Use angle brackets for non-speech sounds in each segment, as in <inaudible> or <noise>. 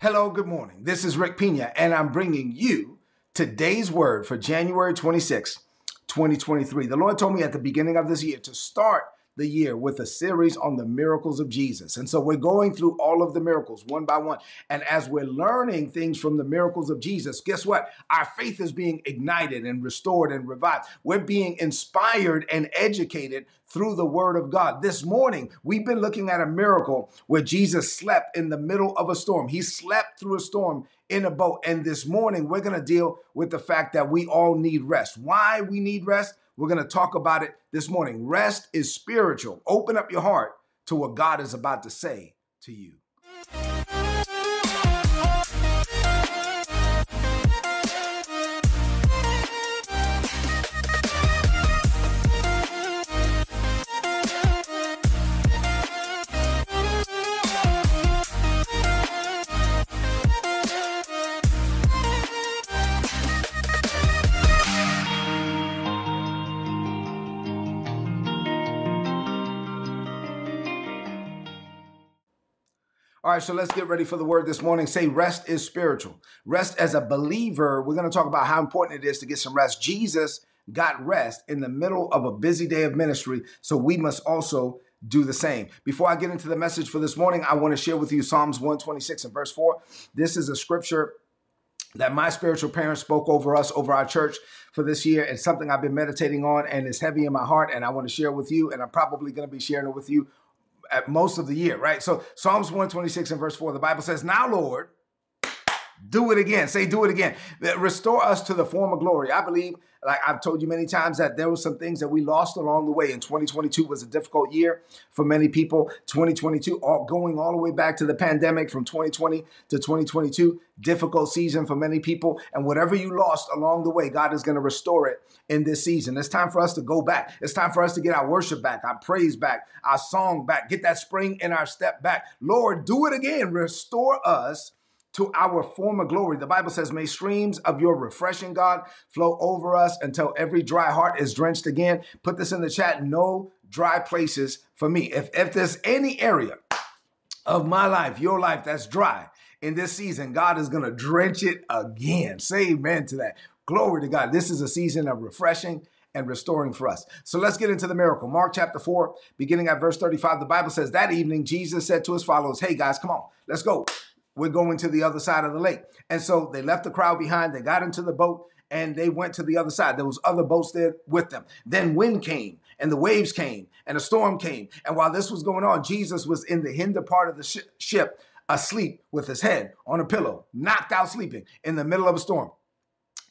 Hello, good morning. This is Rick Pina, and I'm bringing you today's word for January 26, 2023. The Lord told me at the beginning of this year to start the year with a series on the miracles of Jesus. And so we're going through all of the miracles one by one. And as we're learning things from the miracles of Jesus, guess what? Our faith is being ignited and restored and revived. We're being inspired and educated through the word of God. This morning, we've been looking at a miracle where Jesus slept in the middle of a storm. He slept through a storm in a boat. And this morning, we're going to deal with the fact that we all need rest. Why we need rest? We're going to talk about it this morning. Rest is spiritual. Open up your heart to what God is about to say to you. Right, so let's get ready for the word this morning. Say, rest is spiritual. Rest as a believer, we're going to talk about how important it is to get some rest. Jesus got rest in the middle of a busy day of ministry, so we must also do the same. Before I get into the message for this morning, I want to share with you Psalms 126 and verse 4. This is a scripture that my spiritual parents spoke over us, over our church for this year. It's something I've been meditating on and it's heavy in my heart, and I want to share with you. And I'm probably going to be sharing it with you at most of the year, right? So Psalms 126 and verse 4, the Bible says, Now, Lord, do it again. Say, do it again. Restore us to the former glory. I believe, like I've told you many times, that there were some things that we lost along the way. And 2022 was a difficult year for many people. 2022, all, going all the way back to the pandemic from 2020 to 2022, difficult season for many people. And whatever you lost along the way, God is going to restore it in this season. It's time for us to go back. It's time for us to get our worship back, our praise back, our song back, get that spring in our step back. Lord, do it again. Restore us to our former glory. The Bible says, May streams of your refreshing, God, flow over us until every dry heart is drenched again. Put this in the chat no dry places for me. If, if there's any area of my life, your life that's dry in this season, God is going to drench it again. Say amen to that. Glory to God. This is a season of refreshing and restoring for us. So let's get into the miracle. Mark chapter 4, beginning at verse 35, the Bible says, That evening, Jesus said to his followers, Hey guys, come on, let's go we're going to the other side of the lake. And so they left the crowd behind, they got into the boat, and they went to the other side. There was other boats there with them. Then wind came, and the waves came, and a storm came. And while this was going on, Jesus was in the hinder part of the sh- ship, asleep with his head on a pillow, knocked out sleeping in the middle of a storm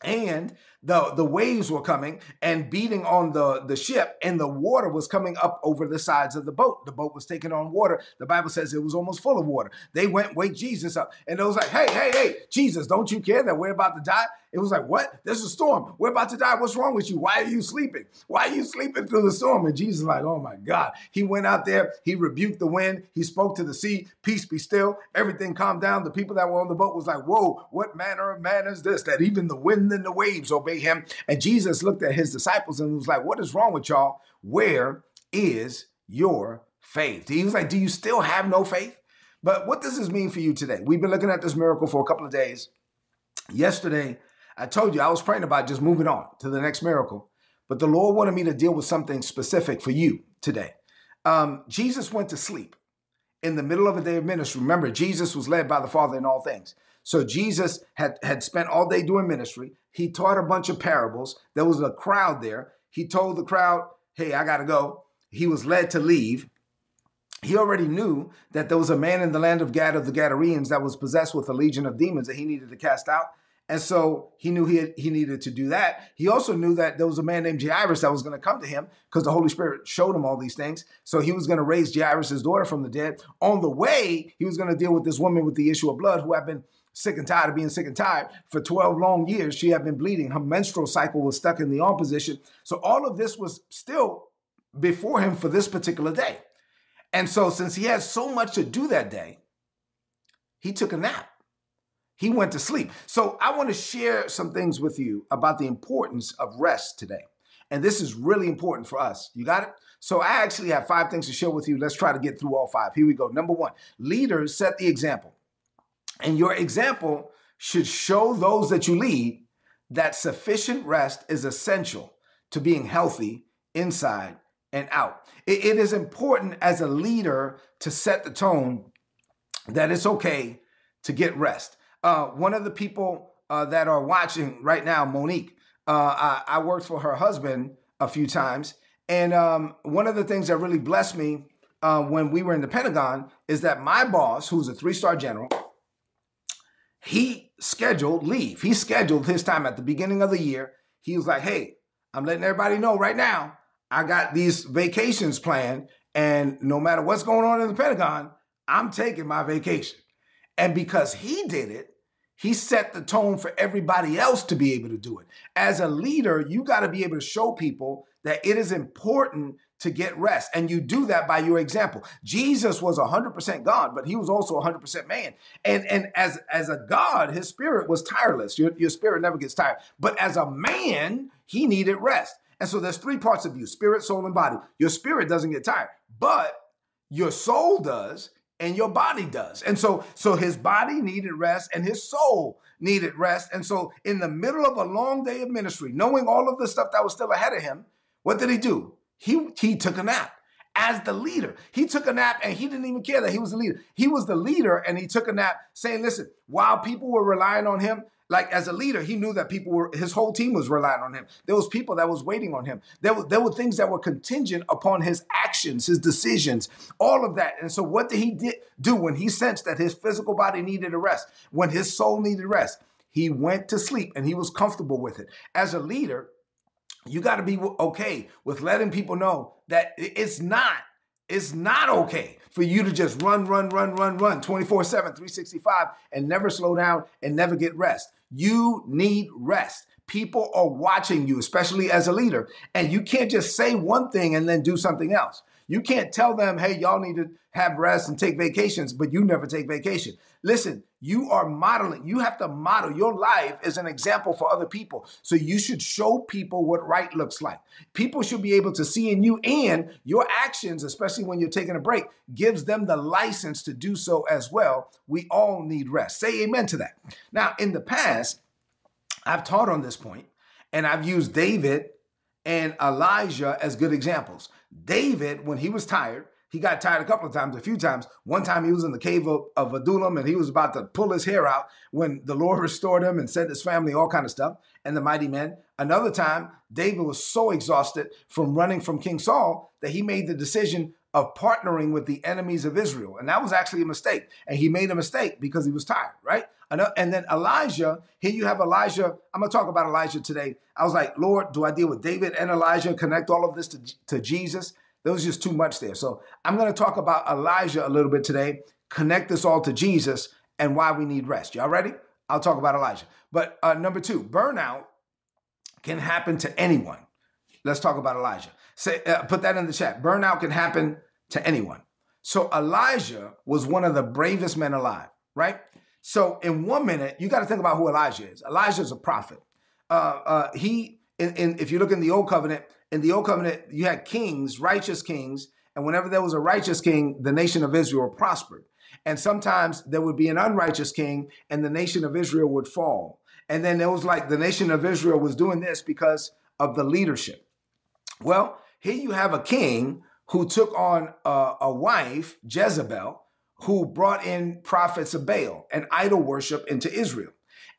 and the the waves were coming and beating on the the ship and the water was coming up over the sides of the boat. The boat was taking on water. The bible says it was almost full of water. They went wake jesus up. And it was like hey hey hey jesus don't you care that we're about to die? It was like what? There's a storm. We're about to die. What's wrong with you? Why are you sleeping? Why are you sleeping through the storm? And jesus like oh my god. He went out there. He rebuked the wind. He spoke to the sea. Peace be still. Everything calmed down. The people that were on the boat was like whoa what manner of man is this that even the wind and the waves obey him. And Jesus looked at his disciples and was like, What is wrong with y'all? Where is your faith? He was like, Do you still have no faith? But what does this mean for you today? We've been looking at this miracle for a couple of days. Yesterday, I told you I was praying about just moving on to the next miracle, but the Lord wanted me to deal with something specific for you today. Um, Jesus went to sleep in the middle of a day of ministry. Remember, Jesus was led by the Father in all things. So Jesus had, had spent all day doing ministry. He taught a bunch of parables. There was a crowd there. He told the crowd, hey, I got to go. He was led to leave. He already knew that there was a man in the land of Gad of the Gadarenes that was possessed with a legion of demons that he needed to cast out. And so he knew he, had, he needed to do that. He also knew that there was a man named Jairus that was going to come to him because the Holy Spirit showed him all these things. So he was going to raise Jairus' daughter from the dead. On the way, he was going to deal with this woman with the issue of blood who had been sick and tired of being sick and tired. For 12 long years, she had been bleeding. Her menstrual cycle was stuck in the on position. So all of this was still before him for this particular day. And so, since he had so much to do that day, he took a nap. He went to sleep. So, I want to share some things with you about the importance of rest today. And this is really important for us. You got it? So, I actually have five things to share with you. Let's try to get through all five. Here we go. Number one leaders set the example. And your example should show those that you lead that sufficient rest is essential to being healthy inside and out. it, it is important as a leader to set the tone that it's okay to get rest. Uh, one of the people uh, that are watching right now, Monique, uh, I, I, worked for her husband a few times. And um, one of the things that really blessed me uh, when we were in the Pentagon is that my boss, who's a three star general, he scheduled leave. He scheduled his time at the beginning of the year. He was like, hey, I'm letting everybody know right now, I got these vacations planned. And no matter what's going on in the Pentagon, I'm taking my vacation. And because he did it, he set the tone for everybody else to be able to do it. As a leader, you got to be able to show people that it is important to get rest. And you do that by your example. Jesus was 100% God, but he was also 100% man. And, and as, as a God, his spirit was tireless. Your, your spirit never gets tired. But as a man, he needed rest. And so there's three parts of you spirit, soul, and body. Your spirit doesn't get tired, but your soul does and your body does. And so so his body needed rest and his soul needed rest. And so in the middle of a long day of ministry, knowing all of the stuff that was still ahead of him, what did he do? He he took a nap as the leader. He took a nap and he didn't even care that he was the leader. He was the leader and he took a nap saying, listen, while people were relying on him, like as a leader, he knew that people were his whole team was relying on him. There was people that was waiting on him. There were, there were things that were contingent upon his actions, his decisions, all of that. And so what did he do when he sensed that his physical body needed a rest, when his soul needed rest? He went to sleep and he was comfortable with it. As a leader, you got to be okay with letting people know that it's not it's not okay for you to just run, run, run, run, run 24 7, 365 and never slow down and never get rest. You need rest. People are watching you, especially as a leader, and you can't just say one thing and then do something else. You can't tell them, hey, y'all need to have rest and take vacations, but you never take vacation. Listen, you are modeling. You have to model your life as an example for other people. So you should show people what right looks like. People should be able to see in you and your actions, especially when you're taking a break, gives them the license to do so as well. We all need rest. Say amen to that. Now, in the past, I've taught on this point and I've used David and Elijah as good examples. David, when he was tired, he got tired a couple of times, a few times. One time he was in the cave of, of Adullam and he was about to pull his hair out when the Lord <laughs> restored him and sent his family all kind of stuff and the mighty men. Another time, David was so exhausted from running from King Saul that he made the decision of partnering with the enemies of Israel. And that was actually a mistake. And he made a mistake because he was tired, right? And then Elijah, here you have Elijah. I'm going to talk about Elijah today. I was like, Lord, do I deal with David and Elijah, connect all of this to, to Jesus? There was just too much there. So I'm going to talk about Elijah a little bit today, connect this all to Jesus and why we need rest. Y'all ready? I'll talk about Elijah. But uh, number two, burnout can happen to anyone. Let's talk about Elijah. Say, uh, put that in the chat. Burnout can happen to anyone. So Elijah was one of the bravest men alive, right? So in one minute, you got to think about who Elijah is. Elijah is a prophet. Uh, uh, he, in, in, if you look in the old covenant, in the old covenant, you had kings, righteous kings, and whenever there was a righteous king, the nation of Israel prospered. And sometimes there would be an unrighteous king, and the nation of Israel would fall. And then it was like the nation of Israel was doing this because of the leadership. Well, here you have a king who took on a, a wife, Jezebel, who brought in prophets of Baal and idol worship into Israel.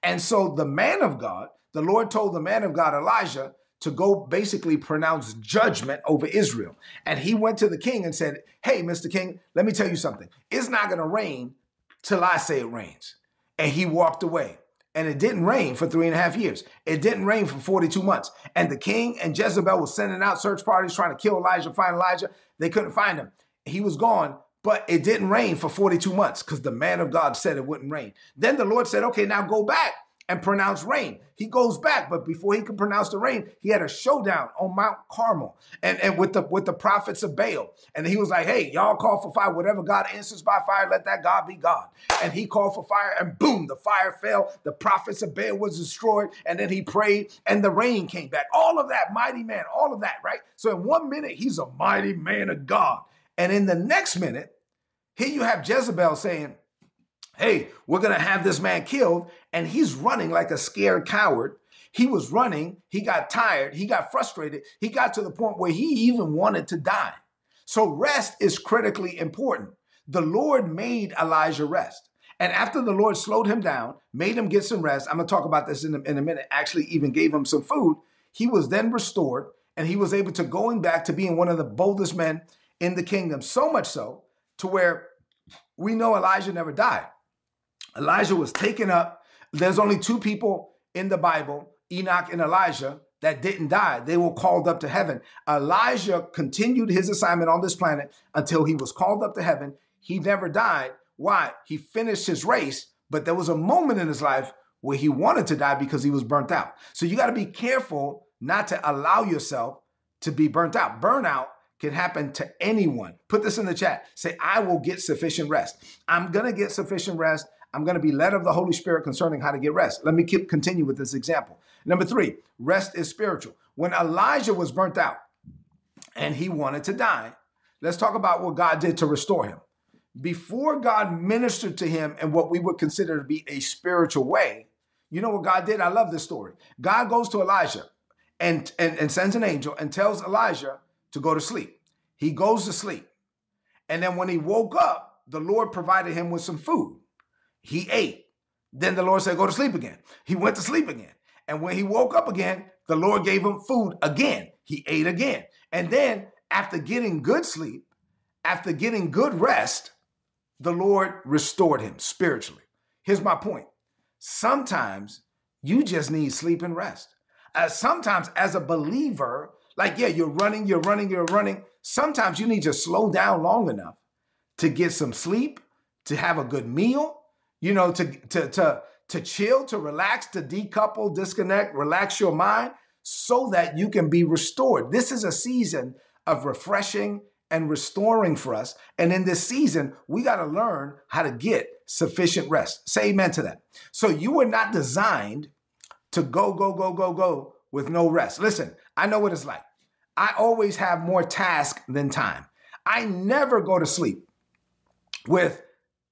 And so the man of God, the Lord told the man of God, Elijah, to go basically pronounce judgment over Israel. And he went to the king and said, Hey, Mr. King, let me tell you something. It's not going to rain till I say it rains. And he walked away. And it didn't rain for three and a half years. It didn't rain for 42 months. And the king and Jezebel was sending out search parties trying to kill Elijah, find Elijah. They couldn't find him. He was gone, but it didn't rain for 42 months because the man of God said it wouldn't rain. Then the Lord said, Okay, now go back and pronounce rain. He goes back, but before he could pronounce the rain, he had a showdown on Mount Carmel and, and with the with the prophets of Baal. And he was like, Hey, y'all call for fire. Whatever God answers by fire, let that God be God. And he called for fire, and boom, the fire fell. The prophets of Baal was destroyed. And then he prayed, and the rain came back. All of that, mighty man, all of that, right? So in one minute, he's a mighty man of God. And in the next minute, here you have Jezebel saying, hey, we're going to have this man killed. And he's running like a scared coward. He was running. He got tired. He got frustrated. He got to the point where he even wanted to die. So rest is critically important. The Lord made Elijah rest. And after the Lord slowed him down, made him get some rest, I'm going to talk about this in a, in a minute, actually even gave him some food, he was then restored and he was able to going back to being one of the boldest men in the kingdom. So much so to where we know Elijah never died. Elijah was taken up. There's only two people in the Bible, Enoch and Elijah, that didn't die. They were called up to heaven. Elijah continued his assignment on this planet until he was called up to heaven. He never died. Why? He finished his race, but there was a moment in his life where he wanted to die because he was burnt out. So you got to be careful not to allow yourself to be burnt out. Burnout can happen to anyone. Put this in the chat. Say, I will get sufficient rest. I'm going to get sufficient rest. I'm going to be led of the Holy Spirit concerning how to get rest. Let me keep continue with this example. Number three, rest is spiritual. When Elijah was burnt out and he wanted to die, let's talk about what God did to restore him. Before God ministered to him in what we would consider to be a spiritual way, you know what God did? I love this story. God goes to Elijah and, and, and sends an angel and tells Elijah to go to sleep. He goes to sleep. And then when he woke up, the Lord provided him with some food. He ate. Then the Lord said, Go to sleep again. He went to sleep again. And when he woke up again, the Lord gave him food again. He ate again. And then, after getting good sleep, after getting good rest, the Lord restored him spiritually. Here's my point sometimes you just need sleep and rest. Uh, sometimes, as a believer, like, yeah, you're running, you're running, you're running. Sometimes you need to slow down long enough to get some sleep, to have a good meal, you know, to, to, to, to chill, to relax, to decouple, disconnect, relax your mind so that you can be restored. This is a season of refreshing and restoring for us. And in this season, we got to learn how to get sufficient rest. Say amen to that. So you were not designed to go, go, go, go, go with no rest. Listen, I know what it's like. I always have more task than time. I never go to sleep with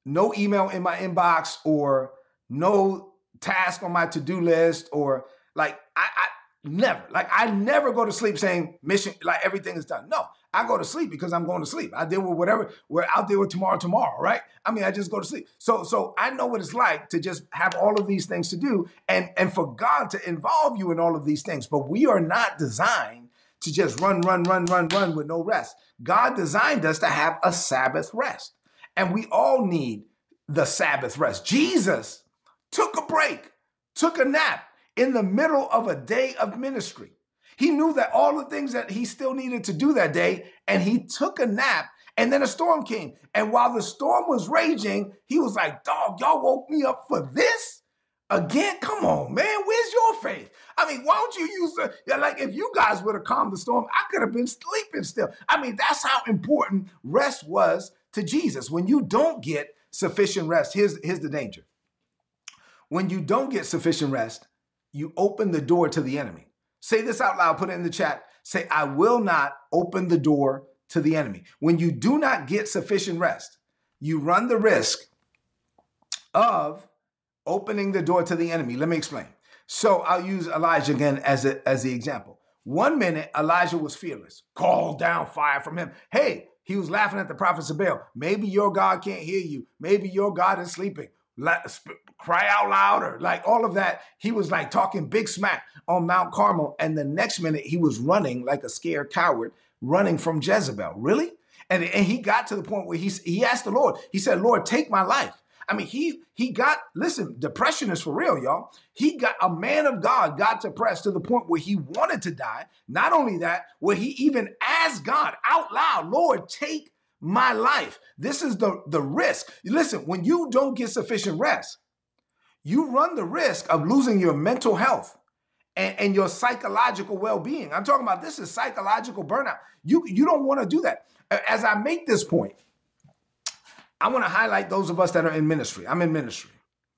no email in my inbox or no task on my to-do list or like I, I never like I never go to sleep saying mission like everything is done. No, I go to sleep because I'm going to sleep. I deal with whatever we're out there with tomorrow tomorrow, right? I mean, I just go to sleep. So so I know what it's like to just have all of these things to do and and for God to involve you in all of these things. But we are not designed to just run run run run run with no rest. God designed us to have a Sabbath rest. And we all need the Sabbath rest. Jesus took a break, took a nap in the middle of a day of ministry. He knew that all the things that he still needed to do that day, and he took a nap. And then a storm came. And while the storm was raging, he was like, Dog, y'all woke me up for this? Again? Come on, man. Where's your faith? I mean, why don't you use the, like if you guys would have calmed the storm, I could have been sleeping still. I mean, that's how important rest was to Jesus. When you don't get sufficient rest, here's, here's the danger. When you don't get sufficient rest, you open the door to the enemy. Say this out loud, put it in the chat. Say, I will not open the door to the enemy. When you do not get sufficient rest, you run the risk of opening the door to the enemy. Let me explain. So I'll use Elijah again as, a, as the example. One minute, Elijah was fearless, called down fire from him. Hey, he was laughing at the prophets of Baal. Maybe your God can't hear you. Maybe your God is sleeping cry out louder, like all of that. He was like talking big smack on Mount Carmel. And the next minute, he was running like a scared coward, running from Jezebel. Really? And, and he got to the point where he, he asked the Lord, he said, Lord, take my life. I mean, he he got listen, depression is for real, y'all. He got a man of God got depressed to the point where he wanted to die. Not only that, where he even asked God out loud, Lord, take my life. This is the, the risk. Listen, when you don't get sufficient rest, you run the risk of losing your mental health and, and your psychological well-being. I'm talking about this is psychological burnout. You, you don't want to do that. As I make this point, I want to highlight those of us that are in ministry. I'm in ministry.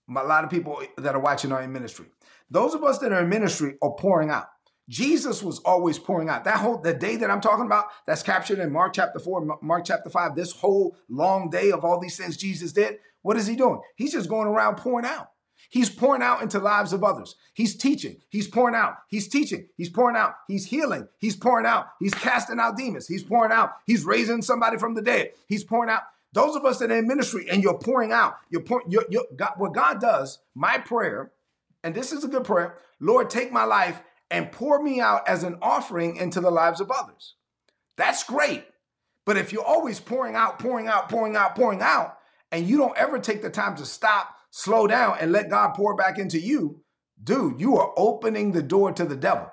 A lot of people that are watching are in ministry. Those of us that are in ministry are pouring out. Jesus was always pouring out. That whole the day that I'm talking about, that's captured in Mark chapter 4, Mark chapter 5, this whole long day of all these things Jesus did what is he doing? He's just going around pouring out. He's pouring out into lives of others. He's teaching. He's pouring out. He's teaching. He's pouring out. He's healing. He's pouring out. He's casting out demons. He's pouring out. He's raising somebody from the dead. He's pouring out. Those of us that are in ministry and you're pouring out, you're pouring, you're, you're, God, what God does, my prayer, and this is a good prayer Lord, take my life and pour me out as an offering into the lives of others. That's great. But if you're always pouring out, pouring out, pouring out, pouring out, and you don't ever take the time to stop, slow down, and let God pour back into you, dude, you are opening the door to the devil.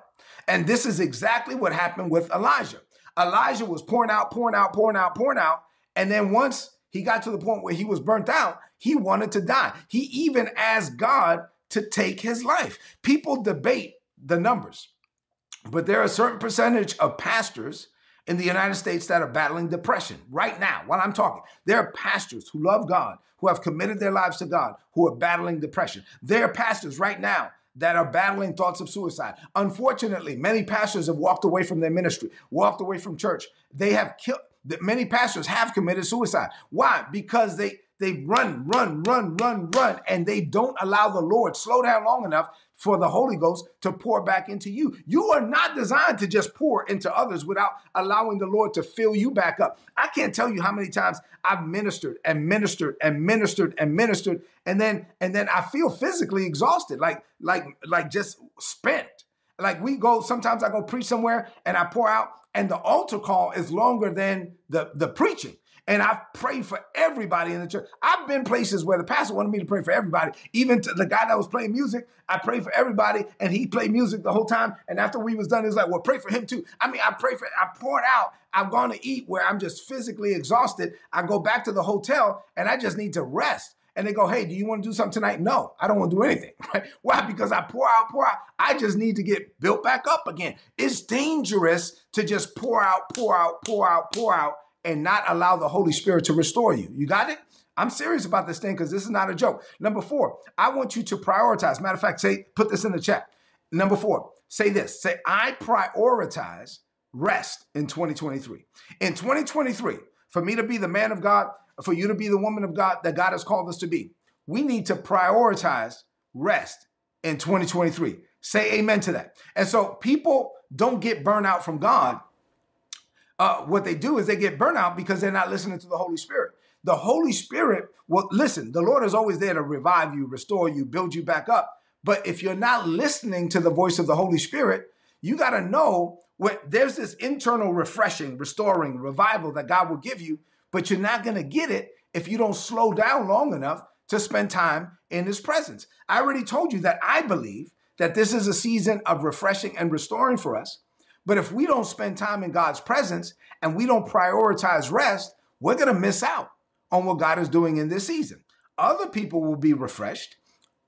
And this is exactly what happened with Elijah. Elijah was pouring out, pouring out, pouring out, pouring out. And then once he got to the point where he was burnt out, he wanted to die. He even asked God to take his life. People debate the numbers, but there are a certain percentage of pastors in the United States that are battling depression right now while I'm talking. There are pastors who love God, who have committed their lives to God, who are battling depression. There are pastors right now that are battling thoughts of suicide. Unfortunately, many pastors have walked away from their ministry, walked away from church. They have killed many pastors have committed suicide. Why? Because they they run, run, run, run, run, and they don't allow the Lord slow down long enough for the Holy Ghost to pour back into you. You are not designed to just pour into others without allowing the Lord to fill you back up. I can't tell you how many times I've ministered and ministered and ministered and ministered, and then and then I feel physically exhausted, like like like just spent. Like we go, sometimes I go preach somewhere and I pour out, and the altar call is longer than the, the preaching. And I've prayed for everybody in the church. I've been places where the pastor wanted me to pray for everybody. Even to the guy that was playing music, I prayed for everybody, and he played music the whole time. And after we was done, he was like, "Well, pray for him too." I mean, I pray for. I poured out. I've gone to eat where I'm just physically exhausted. I go back to the hotel, and I just need to rest. And they go, "Hey, do you want to do something tonight?" No, I don't want to do anything. <laughs> Right? Why? Because I pour out, pour out. I just need to get built back up again. It's dangerous to just pour out, pour out, pour out, pour out and not allow the Holy Spirit to restore you. You got it? I'm serious about this thing because this is not a joke. Number four, I want you to prioritize. Matter of fact, say, put this in the chat. Number four, say this say, I prioritize rest in 2023. In 2023, for me to be the man of God, for you to be the woman of God that God has called us to be, we need to prioritize rest in 2023. Say amen to that. And so people don't get burnout from God uh, what they do is they get burnout because they're not listening to the Holy Spirit. The Holy Spirit, well, listen, the Lord is always there to revive you, restore you, build you back up. But if you're not listening to the voice of the Holy Spirit, you got to know what there's this internal refreshing, restoring, revival that God will give you, but you're not going to get it if you don't slow down long enough to spend time in His presence. I already told you that I believe that this is a season of refreshing and restoring for us. But if we don't spend time in God's presence and we don't prioritize rest, we're going to miss out on what God is doing in this season. Other people will be refreshed,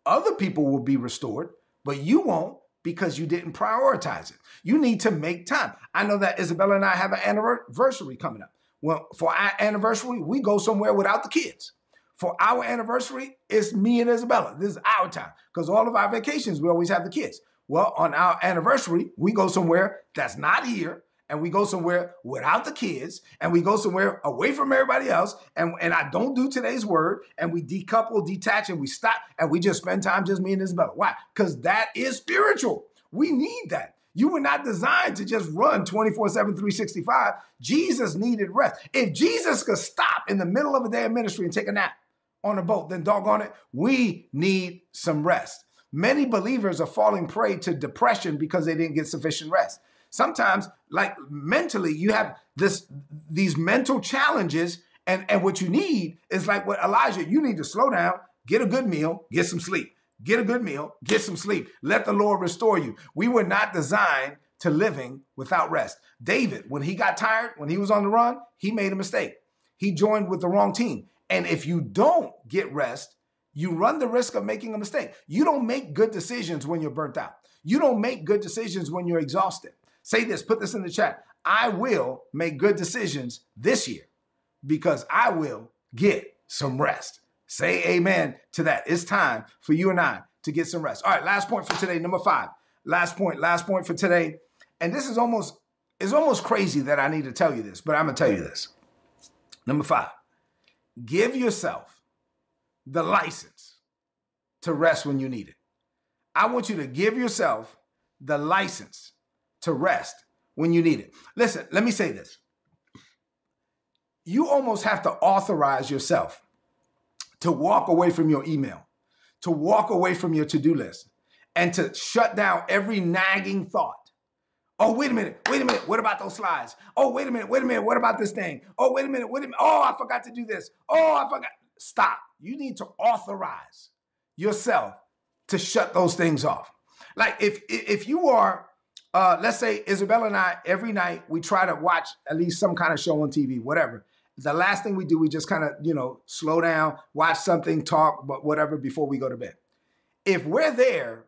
other people will be restored, but you won't because you didn't prioritize it. You need to make time. I know that Isabella and I have an anniversary coming up. Well, for our anniversary, we go somewhere without the kids. For our anniversary, it's me and Isabella. This is our time because all of our vacations, we always have the kids. Well, on our anniversary, we go somewhere that's not here and we go somewhere without the kids and we go somewhere away from everybody else and, and I don't do today's word and we decouple, detach, and we stop and we just spend time just me and Isabella. Why? Because that is spiritual. We need that. You were not designed to just run 24 7, 365. Jesus needed rest. If Jesus could stop in the middle of a day of ministry and take a nap on a boat, then doggone it, we need some rest. Many believers are falling prey to depression because they didn't get sufficient rest. Sometimes, like mentally, you have this these mental challenges, and, and what you need is like what Elijah, you need to slow down, get a good meal, get some sleep. Get a good meal, get some sleep. Let the Lord restore you. We were not designed to living without rest. David, when he got tired, when he was on the run, he made a mistake. He joined with the wrong team. And if you don't get rest, you run the risk of making a mistake. You don't make good decisions when you're burnt out. You don't make good decisions when you're exhausted. Say this, put this in the chat. I will make good decisions this year because I will get some rest. Say amen to that. It's time for you and I to get some rest. All right, last point for today, number five. Last point, last point for today. And this is almost it's almost crazy that I need to tell you this, but I'm gonna tell you this. Number five, give yourself the license to rest when you need it. I want you to give yourself the license to rest when you need it. Listen, let me say this. You almost have to authorize yourself to walk away from your email, to walk away from your to do list, and to shut down every nagging thought. Oh, wait a minute, wait a minute, what about those slides? Oh, wait a minute, wait a minute, what about this thing? Oh, wait a minute, wait a minute, oh, I forgot to do this. Oh, I forgot. Stop. You need to authorize yourself to shut those things off. Like if if you are, uh, let's say Isabella and I, every night we try to watch at least some kind of show on TV, whatever. The last thing we do, we just kind of, you know, slow down, watch something, talk, but whatever before we go to bed. If we're there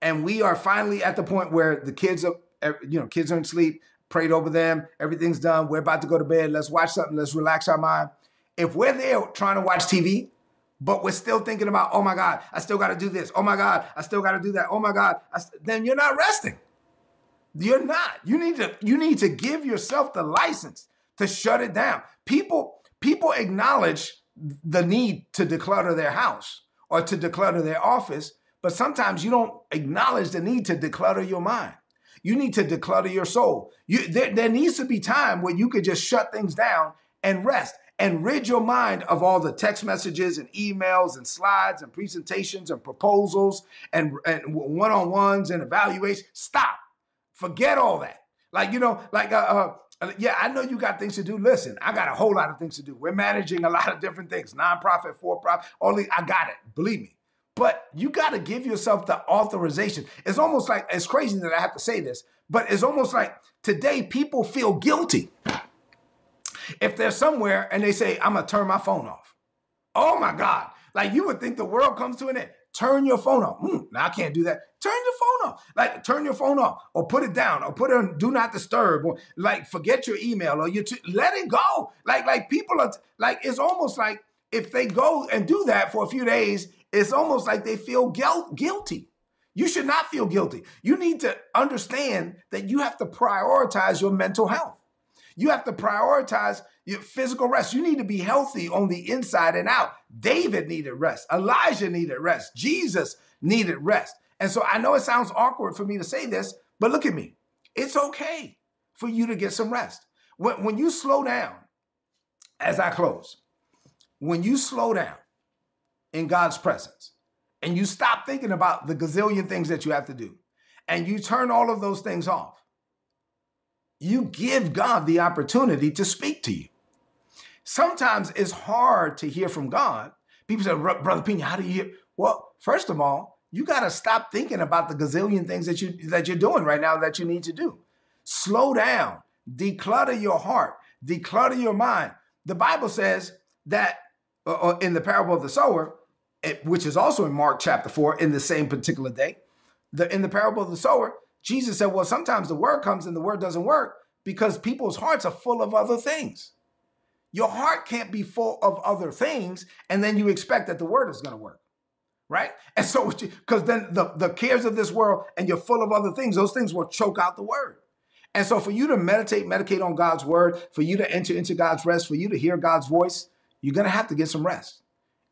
and we are finally at the point where the kids are, eh, you know, kids are in sleep, prayed over them, everything's done, we're about to go to bed, let's watch something, let's relax our mind. If we're there trying to watch TV, but we're still thinking about, oh my God, I still got to do this. Oh my God, I still got to do that. Oh my God, then you're not resting. You're not. You need to you need to give yourself the license to shut it down. People people acknowledge the need to declutter their house or to declutter their office, but sometimes you don't acknowledge the need to declutter your mind. You need to declutter your soul. You, there, there needs to be time where you could just shut things down and rest and rid your mind of all the text messages and emails and slides and presentations and proposals and, and one-on-ones and evaluations. Stop. Forget all that. Like, you know, like, uh, uh, Uh, yeah, I know you got things to do. Listen, I got a whole lot of things to do. We're managing a lot of different things, nonprofit, for profit. Only I got it. Believe me. But you got to give yourself the authorization. It's almost like it's crazy that I have to say this, but it's almost like today people feel guilty if they're somewhere and they say, I'm gonna turn my phone off. Oh my God. Like you would think the world comes to an end. Turn your phone off. Mm, now I can't do that. Turn your phone off. Like turn your phone off or put it down or put it on do not disturb or like forget your email or you t- let it go. Like like people are like it's almost like if they go and do that for a few days, it's almost like they feel guilt, guilty. You should not feel guilty. You need to understand that you have to prioritize your mental health. You have to prioritize your physical rest. You need to be healthy on the inside and out. David needed rest. Elijah needed rest. Jesus needed rest. And so I know it sounds awkward for me to say this, but look at me. It's okay for you to get some rest. When, when you slow down, as I close, when you slow down in God's presence and you stop thinking about the gazillion things that you have to do and you turn all of those things off, you give God the opportunity to speak to you. Sometimes it's hard to hear from God. People say, Brother Pina, how do you hear? Well, first of all, you got to stop thinking about the gazillion things that you that you're doing right now that you need to do. Slow down, declutter your heart, declutter your mind. The Bible says that uh, uh in the parable of the sower, which is also in Mark chapter 4 in the same particular day, the, in the parable of the sower, Jesus said, well, sometimes the word comes and the word doesn't work because people's hearts are full of other things. Your heart can't be full of other things and then you expect that the word is going to work. Right? And so, <laughs> because then the, the cares of this world and you're full of other things, those things will choke out the word. And so, for you to meditate, medicate on God's word, for you to enter into God's rest, for you to hear God's voice, you're going to have to get some rest.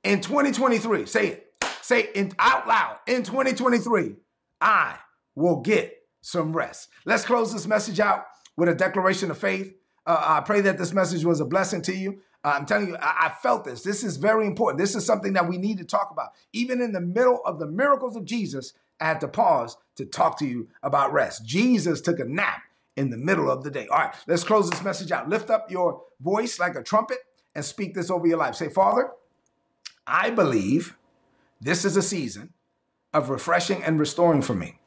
In 2023, say it, say it out loud. In 2023, I will get some rest. Let's close this message out with a declaration of faith. Uh, I pray that this message was a blessing to you. Uh, I'm telling you, I, I, felt this. This is very important. This is something that we need to talk about. Even in the middle of the miracles of Jesus, I had to pause to talk to you about rest. Jesus took a nap in the middle of the day. All right, let's close this message out. Lift up your voice like a trumpet and speak this over your life. Say, Father, I believe this is a season of refreshing and restoring for me.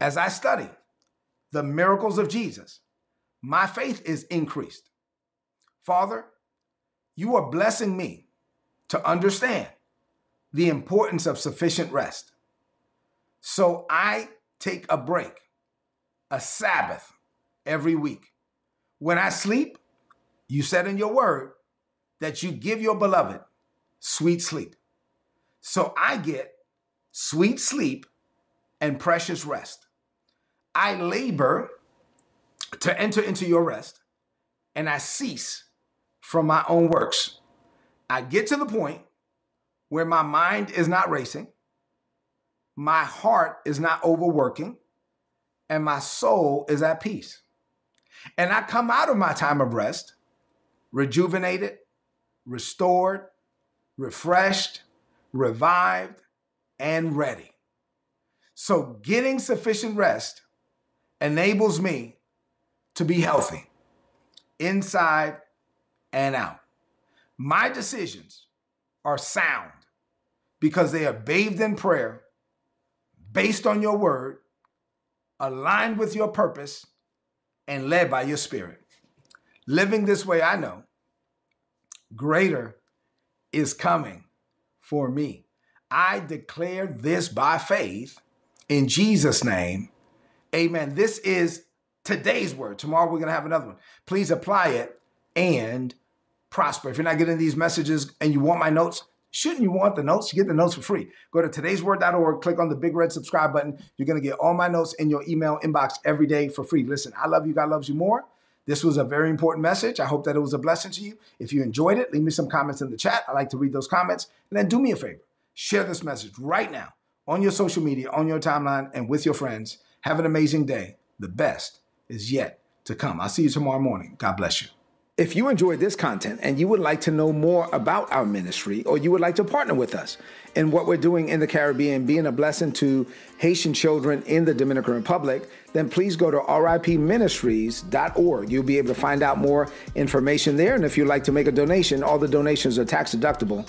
As I study the miracles of Jesus, my faith is increased. Father, you are blessing me to understand the importance of sufficient rest. So I take a break, a Sabbath every week. When I sleep, you said in your word that you give your beloved sweet sleep. So I get sweet sleep and precious rest. I labor to enter into your rest, and I cease from my own works. I get to the point where my mind is not racing, my heart is not overworking, and my soul is at peace. And I come out of my time of rest rejuvenated, restored, refreshed, revived, and ready. So, getting sufficient rest enables me to be healthy inside and out. My decisions are sound because they are bathed in prayer, based on your word, aligned with your purpose, and led by your spirit. Living this way, I know greater is coming for me. I declare this by faith in Jesus' name. Amen. This is today's word. Tomorrow we're going to have another one. Please apply it and prosper. If you're not getting these messages and you want my notes, shouldn't you want the notes? You get the notes for free. Go to today'sword.org, click on the big red subscribe button. You're going to get all my notes in your email inbox every day for free. Listen, I love you. God loves you more. This was a very important message. I hope that it was a blessing to you. If you enjoyed it, leave me some comments in the chat. I like to read those comments. And then do me a favor share this message right now on your social media, on your timeline, and with your friends. Have an amazing day. The best is yet to come. I'll see you tomorrow morning. God bless you. If you enjoyed this content and you would like to know more about our ministry or you would like to partner with us in what we're doing in the Caribbean, being a blessing to Haitian children in the Dominican Republic, then please go to ripministries.org. You'll be able to find out more information there. And if you'd like to make a donation, all the donations are tax deductible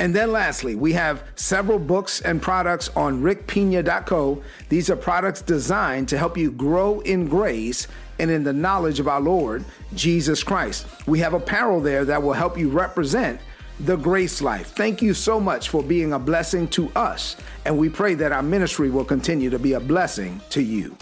And then lastly, we have several books and products on rickpina.co. These are products designed to help you grow in grace and in the knowledge of our Lord Jesus Christ. We have apparel there that will help you represent the grace life. Thank you so much for being a blessing to us, and we pray that our ministry will continue to be a blessing to you.